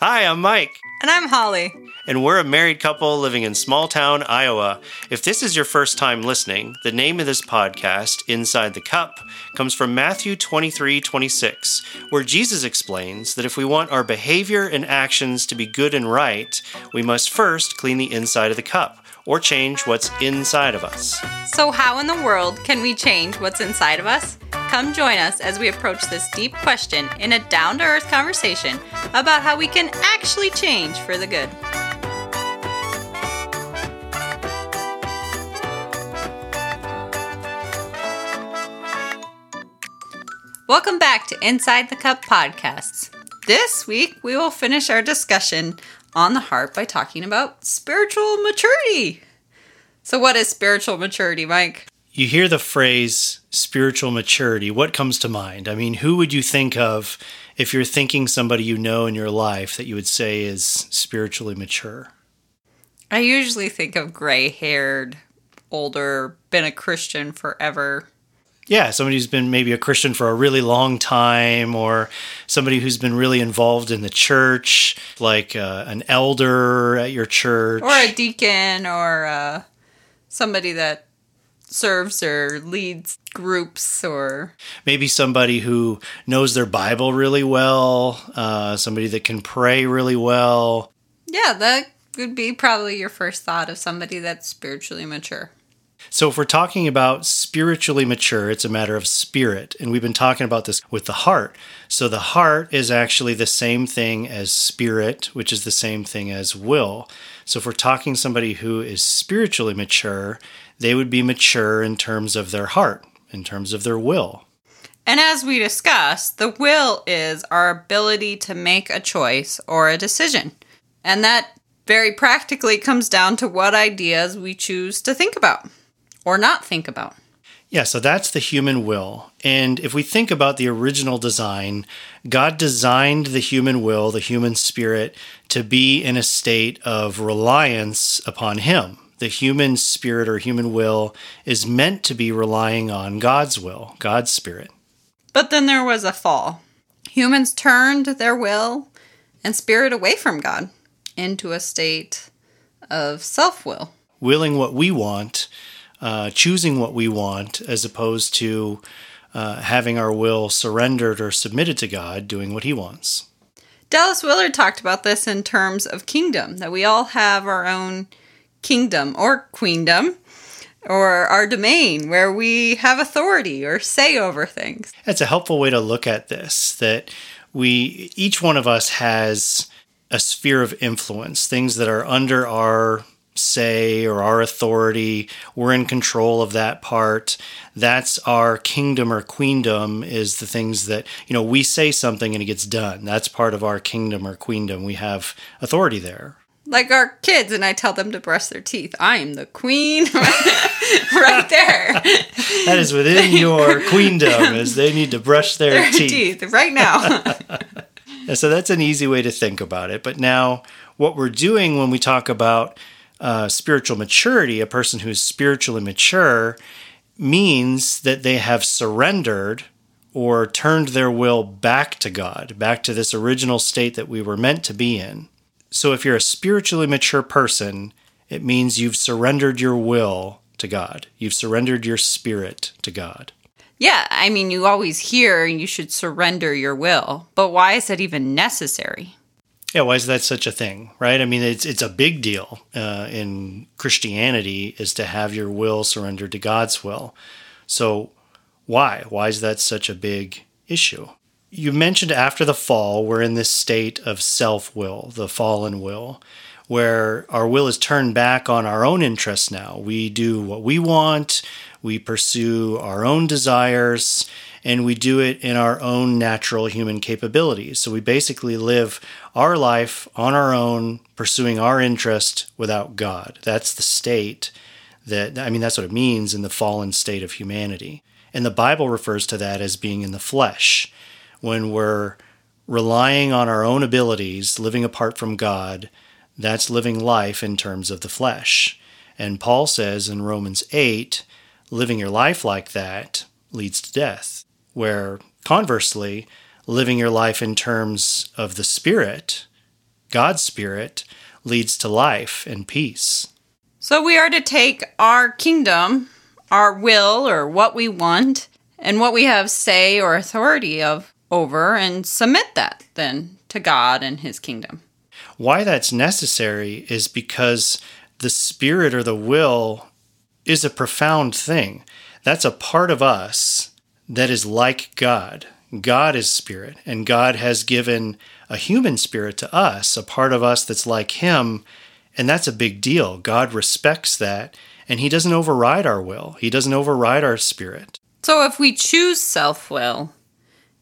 Hi, I'm Mike. And I'm Holly. And we're a married couple living in small town Iowa. If this is your first time listening, the name of this podcast, Inside the Cup, comes from Matthew 23 26, where Jesus explains that if we want our behavior and actions to be good and right, we must first clean the inside of the cup or change what's inside of us. So, how in the world can we change what's inside of us? Come join us as we approach this deep question in a down to earth conversation about how we can actually change for the good. Welcome back to Inside the Cup podcasts. This week, we will finish our discussion on the heart by talking about spiritual maturity. So, what is spiritual maturity, Mike? You hear the phrase spiritual maturity. What comes to mind? I mean, who would you think of if you're thinking somebody you know in your life that you would say is spiritually mature? I usually think of gray haired, older, been a Christian forever yeah, somebody who's been maybe a Christian for a really long time, or somebody who's been really involved in the church, like uh, an elder at your church, or a deacon, or uh, somebody that serves or leads groups, or maybe somebody who knows their Bible really well, uh, somebody that can pray really well. Yeah, that would be probably your first thought of somebody that's spiritually mature. So, if we're talking about spiritually mature, it's a matter of spirit. And we've been talking about this with the heart. So, the heart is actually the same thing as spirit, which is the same thing as will. So, if we're talking somebody who is spiritually mature, they would be mature in terms of their heart, in terms of their will. And as we discussed, the will is our ability to make a choice or a decision. And that very practically comes down to what ideas we choose to think about or not think about. Yeah, so that's the human will. And if we think about the original design, God designed the human will, the human spirit, to be in a state of reliance upon Him. The human spirit or human will is meant to be relying on God's will, God's spirit. But then there was a fall. Humans turned their will and spirit away from God into a state of self will. Willing what we want uh, choosing what we want as opposed to uh, having our will surrendered or submitted to God, doing what He wants. Dallas Willard talked about this in terms of kingdom, that we all have our own kingdom or queendom or our domain where we have authority or say over things. It's a helpful way to look at this that we each one of us has a sphere of influence, things that are under our say or our authority. We're in control of that part. That's our kingdom or queendom is the things that, you know, we say something and it gets done. That's part of our kingdom or queendom. We have authority there. Like our kids, and I tell them to brush their teeth. I am the queen right there. that is within your queendom, as they need to brush their, their teeth. teeth right now. so that's an easy way to think about it. But now, what we're doing when we talk about uh, spiritual maturity, a person who's spiritually mature, means that they have surrendered or turned their will back to God, back to this original state that we were meant to be in. So if you're a spiritually mature person, it means you've surrendered your will to God, you've surrendered your spirit to God. Yeah, I mean, you always hear you should surrender your will, but why is that even necessary? Yeah, why is that such a thing, right? I mean, it's it's a big deal uh, in Christianity is to have your will surrendered to God's will. So, why? Why is that such a big issue? You mentioned after the fall, we're in this state of self will, the fallen will, where our will is turned back on our own interests now. We do what we want, we pursue our own desires, and we do it in our own natural human capabilities. So we basically live our life on our own, pursuing our interest without God. That's the state that, I mean, that's what it means in the fallen state of humanity. And the Bible refers to that as being in the flesh, when we're relying on our own abilities, living apart from God. That's living life in terms of the flesh. And Paul says in Romans 8, living your life like that leads to death where conversely, living your life in terms of the Spirit, God's Spirit, leads to life and peace. So we are to take our kingdom, our will or what we want, and what we have say or authority of over and submit that then to God and his kingdom. Why that's necessary is because the spirit or the will is a profound thing. That's a part of us that is like God. God is spirit, and God has given a human spirit to us, a part of us that's like Him, and that's a big deal. God respects that, and He doesn't override our will, He doesn't override our spirit. So if we choose self will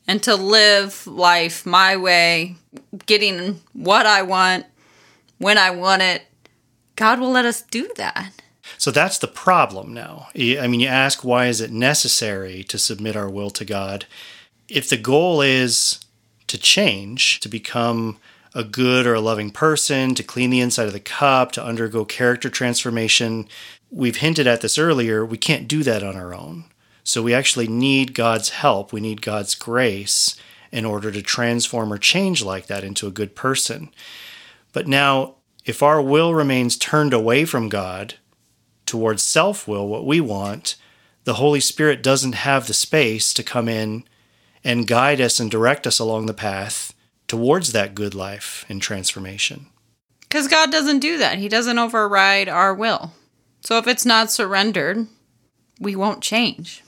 and to live life my way, getting what I want, when I want it, God will let us do that. So that's the problem now. I mean, you ask, why is it necessary to submit our will to God? If the goal is to change, to become a good or a loving person, to clean the inside of the cup, to undergo character transformation, we've hinted at this earlier, we can't do that on our own. So we actually need God's help. We need God's grace in order to transform or change like that into a good person. But now, if our will remains turned away from God towards self will, what we want, the Holy Spirit doesn't have the space to come in and guide us and direct us along the path towards that good life and transformation. Because God doesn't do that. He doesn't override our will. So if it's not surrendered, we won't change.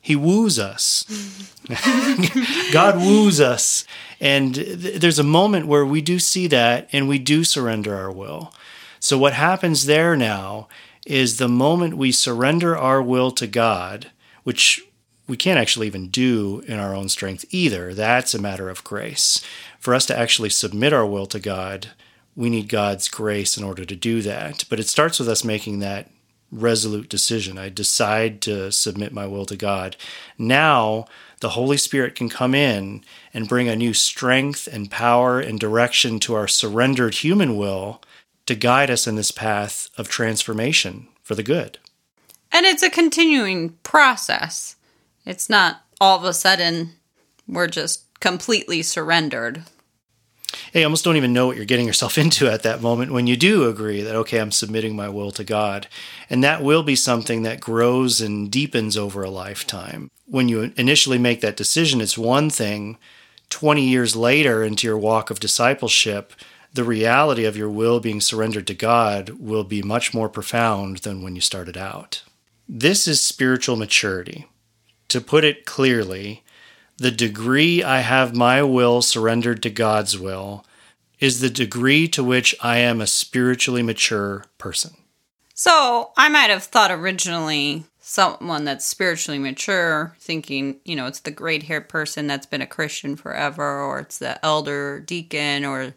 He woos us. God woos us. And th- there's a moment where we do see that and we do surrender our will. So, what happens there now is the moment we surrender our will to God, which we can't actually even do in our own strength either. That's a matter of grace. For us to actually submit our will to God, we need God's grace in order to do that. But it starts with us making that resolute decision. I decide to submit my will to God. Now, the Holy Spirit can come in and bring a new strength and power and direction to our surrendered human will to guide us in this path of transformation for the good. And it's a continuing process. It's not all of a sudden we're just completely surrendered you almost don't even know what you're getting yourself into at that moment when you do agree that, okay, I'm submitting my will to God. And that will be something that grows and deepens over a lifetime. When you initially make that decision, it's one thing. 20 years later, into your walk of discipleship, the reality of your will being surrendered to God will be much more profound than when you started out. This is spiritual maturity. To put it clearly, the degree I have my will surrendered to God's will is the degree to which I am a spiritually mature person. So I might have thought originally someone that's spiritually mature, thinking, you know, it's the great haired person that's been a Christian forever, or it's the elder deacon, or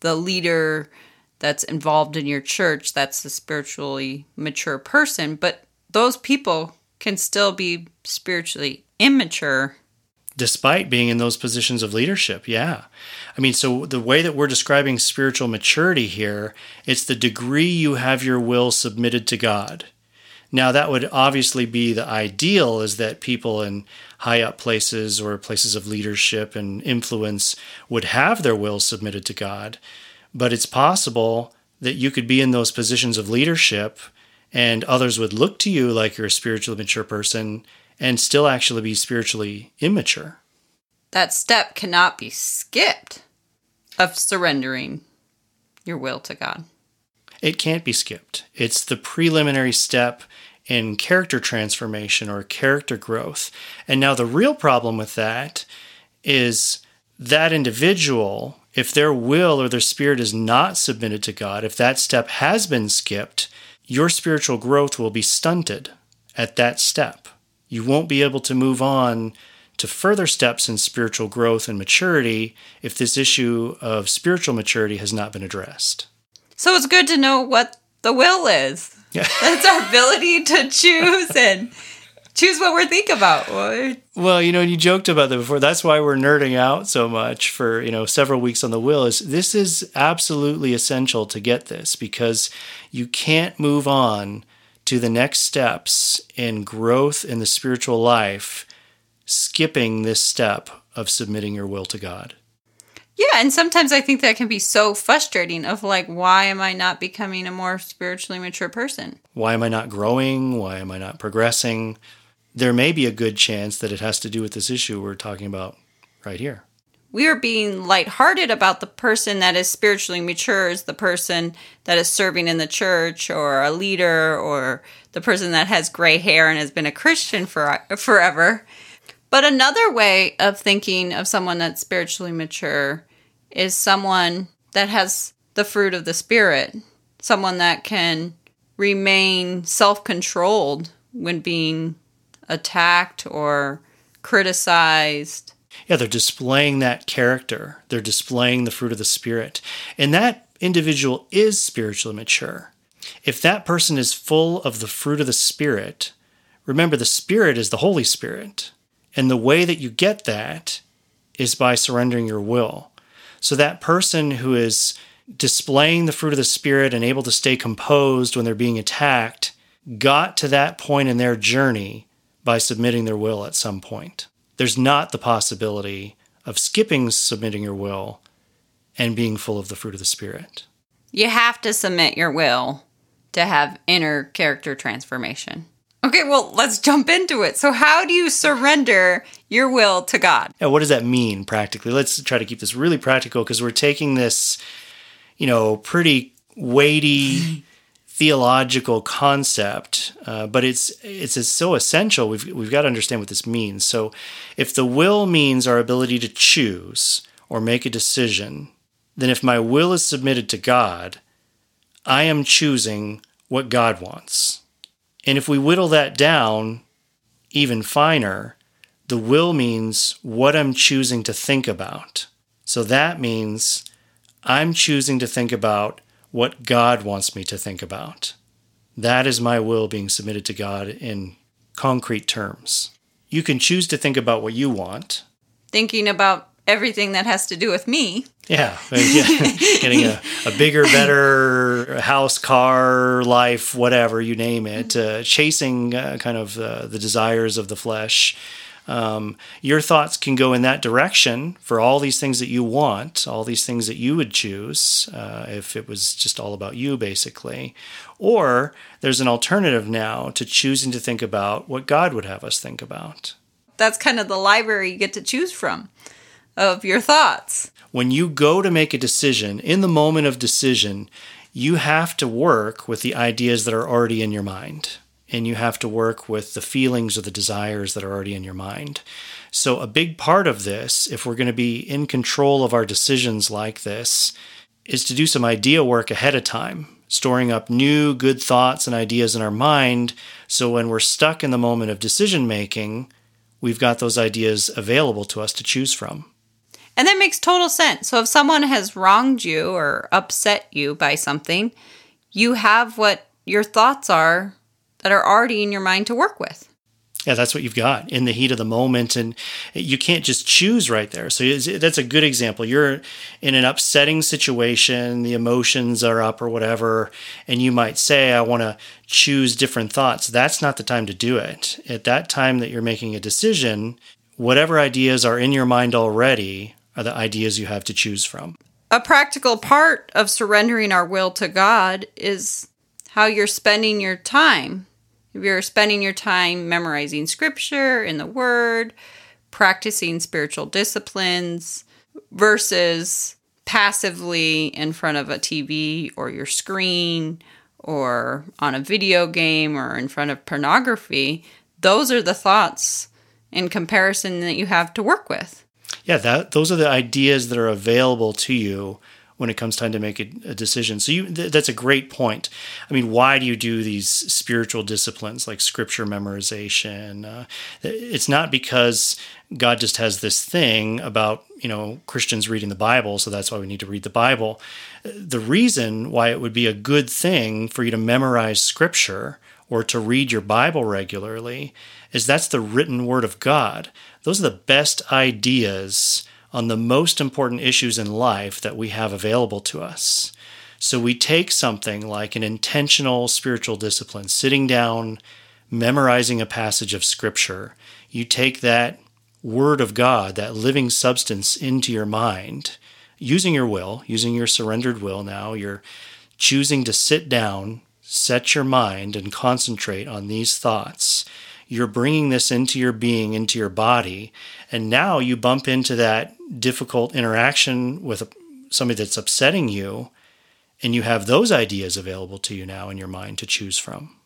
the leader that's involved in your church that's the spiritually mature person. But those people can still be spiritually immature despite being in those positions of leadership. Yeah. I mean, so the way that we're describing spiritual maturity here, it's the degree you have your will submitted to God. Now, that would obviously be the ideal is that people in high up places or places of leadership and influence would have their will submitted to God. But it's possible that you could be in those positions of leadership and others would look to you like you're a spiritually mature person and still actually be spiritually immature. That step cannot be skipped of surrendering your will to God. It can't be skipped. It's the preliminary step in character transformation or character growth. And now the real problem with that is that individual, if their will or their spirit is not submitted to God, if that step has been skipped, your spiritual growth will be stunted at that step you won't be able to move on to further steps in spiritual growth and maturity if this issue of spiritual maturity has not been addressed. So it's good to know what the will is. That's our ability to choose and choose what we're thinking about. Well, you know, you joked about that before. That's why we're nerding out so much for, you know, several weeks on the will is this is absolutely essential to get this because you can't move on to the next steps in growth in the spiritual life, skipping this step of submitting your will to God. Yeah, and sometimes I think that can be so frustrating of like why am I not becoming a more spiritually mature person? Why am I not growing? Why am I not progressing? There may be a good chance that it has to do with this issue we're talking about right here. We are being lighthearted about the person that is spiritually mature is the person that is serving in the church or a leader or the person that has gray hair and has been a Christian for forever. But another way of thinking of someone that's spiritually mature is someone that has the fruit of the Spirit, someone that can remain self controlled when being attacked or criticized. Yeah, they're displaying that character, they're displaying the fruit of the Spirit. And that individual is spiritually mature. If that person is full of the fruit of the Spirit, remember the Spirit is the Holy Spirit. And the way that you get that is by surrendering your will. So that person who is displaying the fruit of the Spirit and able to stay composed when they're being attacked got to that point in their journey by submitting their will at some point. There's not the possibility of skipping submitting your will and being full of the fruit of the Spirit. You have to submit your will to have inner character transformation. Okay, well, let's jump into it. So, how do you surrender your will to God? Yeah, what does that mean practically? Let's try to keep this really practical because we're taking this, you know, pretty weighty theological concept, uh, but it's it's so essential. We've we've got to understand what this means. So, if the will means our ability to choose or make a decision, then if my will is submitted to God, I am choosing what God wants. And if we whittle that down even finer, the will means what I'm choosing to think about. So that means I'm choosing to think about what God wants me to think about. That is my will being submitted to God in concrete terms. You can choose to think about what you want. Thinking about everything that has to do with me. Yeah, getting a, a, bigger, better house, car, life, whatever you name it, uh, chasing uh, kind of uh, the desires of the flesh. Um, your thoughts can go in that direction for all these things that you want, all these things that you would choose uh, if it was just all about you, basically. Or there's an alternative now to choosing to think about what God would have us think about. That's kind of the library you get to choose from of your thoughts. When you go to make a decision, in the moment of decision, you have to work with the ideas that are already in your mind. And you have to work with the feelings or the desires that are already in your mind. So, a big part of this, if we're going to be in control of our decisions like this, is to do some idea work ahead of time, storing up new good thoughts and ideas in our mind. So, when we're stuck in the moment of decision making, we've got those ideas available to us to choose from. And that makes total sense. So if someone has wronged you or upset you by something, you have what your thoughts are that are already in your mind to work with. Yeah, that's what you've got in the heat of the moment. And you can't just choose right there. So that's a good example. You're in an upsetting situation, the emotions are up or whatever, and you might say, I want to choose different thoughts. That's not the time to do it. At that time that you're making a decision, whatever ideas are in your mind already are the ideas you have to choose from. A practical part of surrendering our will to God is how you're spending your time. If you're spending your time memorizing scripture in the Word, practicing spiritual disciplines, versus passively in front of a TV or your screen or on a video game or in front of pornography, those are the thoughts in comparison that you have to work with. Yeah, that those are the ideas that are available to you when it comes time to make a, a decision. So you th- that's a great point. I mean, why do you do these spiritual disciplines like scripture memorization? Uh, it's not because God just has this thing about, you know, Christians reading the Bible, so that's why we need to read the Bible. The reason why it would be a good thing for you to memorize scripture or to read your Bible regularly is that's the written word of God. Those are the best ideas on the most important issues in life that we have available to us. So we take something like an intentional spiritual discipline, sitting down, memorizing a passage of scripture. You take that Word of God, that living substance into your mind, using your will, using your surrendered will now, you're choosing to sit down, set your mind, and concentrate on these thoughts. You're bringing this into your being, into your body, and now you bump into that difficult interaction with somebody that's upsetting you, and you have those ideas available to you now in your mind to choose from.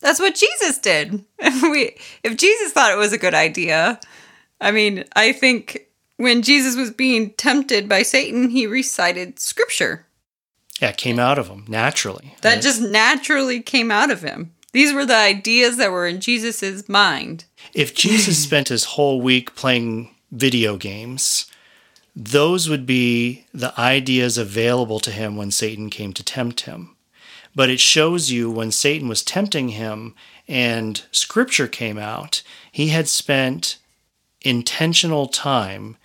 That's what Jesus did. If we if Jesus thought it was a good idea, I mean, I think when Jesus was being tempted by Satan, he recited scripture. Yeah, it came out of him naturally. That just naturally came out of him. These were the ideas that were in Jesus's mind. If Jesus spent his whole week playing video games, those would be the ideas available to him when Satan came to tempt him. But it shows you when Satan was tempting him and scripture came out, he had spent intentional time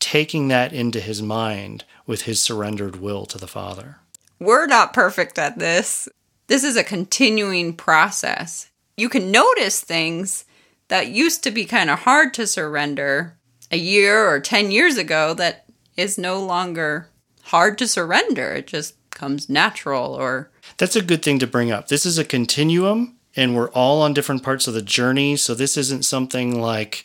taking that into his mind with his surrendered will to the Father. We're not perfect at this. This is a continuing process. You can notice things that used to be kind of hard to surrender a year or 10 years ago that is no longer hard to surrender. It just comes natural or. That's a good thing to bring up. This is a continuum and we're all on different parts of the journey. So this isn't something like,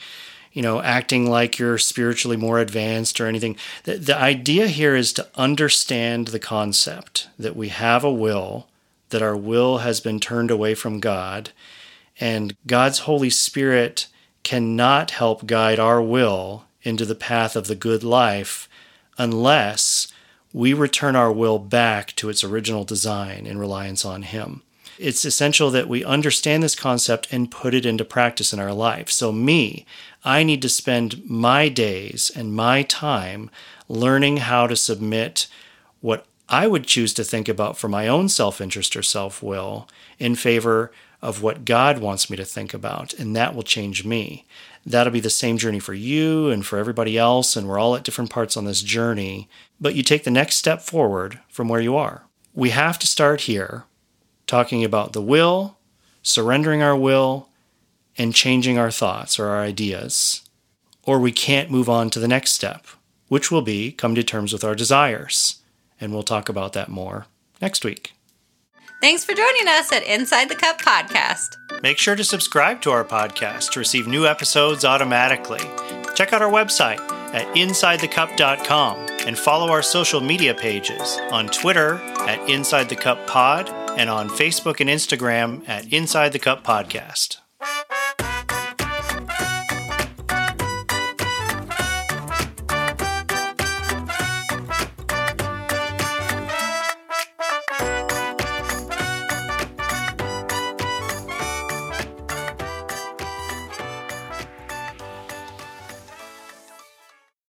you know, acting like you're spiritually more advanced or anything. The, the idea here is to understand the concept that we have a will, that our will has been turned away from God, and God's Holy Spirit cannot help guide our will into the path of the good life unless we return our will back to its original design in reliance on Him it's essential that we understand this concept and put it into practice in our life. So, me, I need to spend my days and my time learning how to submit what I would choose to think about for my own self interest or self will in favor of what God wants me to think about, and that will change me. That'll be the same journey for you and for everybody else, and we're all at different parts on this journey. But you take the next step forward from where you are. We have to start here talking about the will, surrendering our will, and changing our thoughts or our ideas. Or we can't move on to the next step, which will be come to terms with our desires. And we'll talk about that more next week. Thanks for joining us at Inside the Cup podcast. Make sure to subscribe to our podcast to receive new episodes automatically. Check out our website at InsideTheCup.com and follow our social media pages on Twitter at Inside the Cup Pod and on Facebook and Instagram at Inside the Cup Podcast.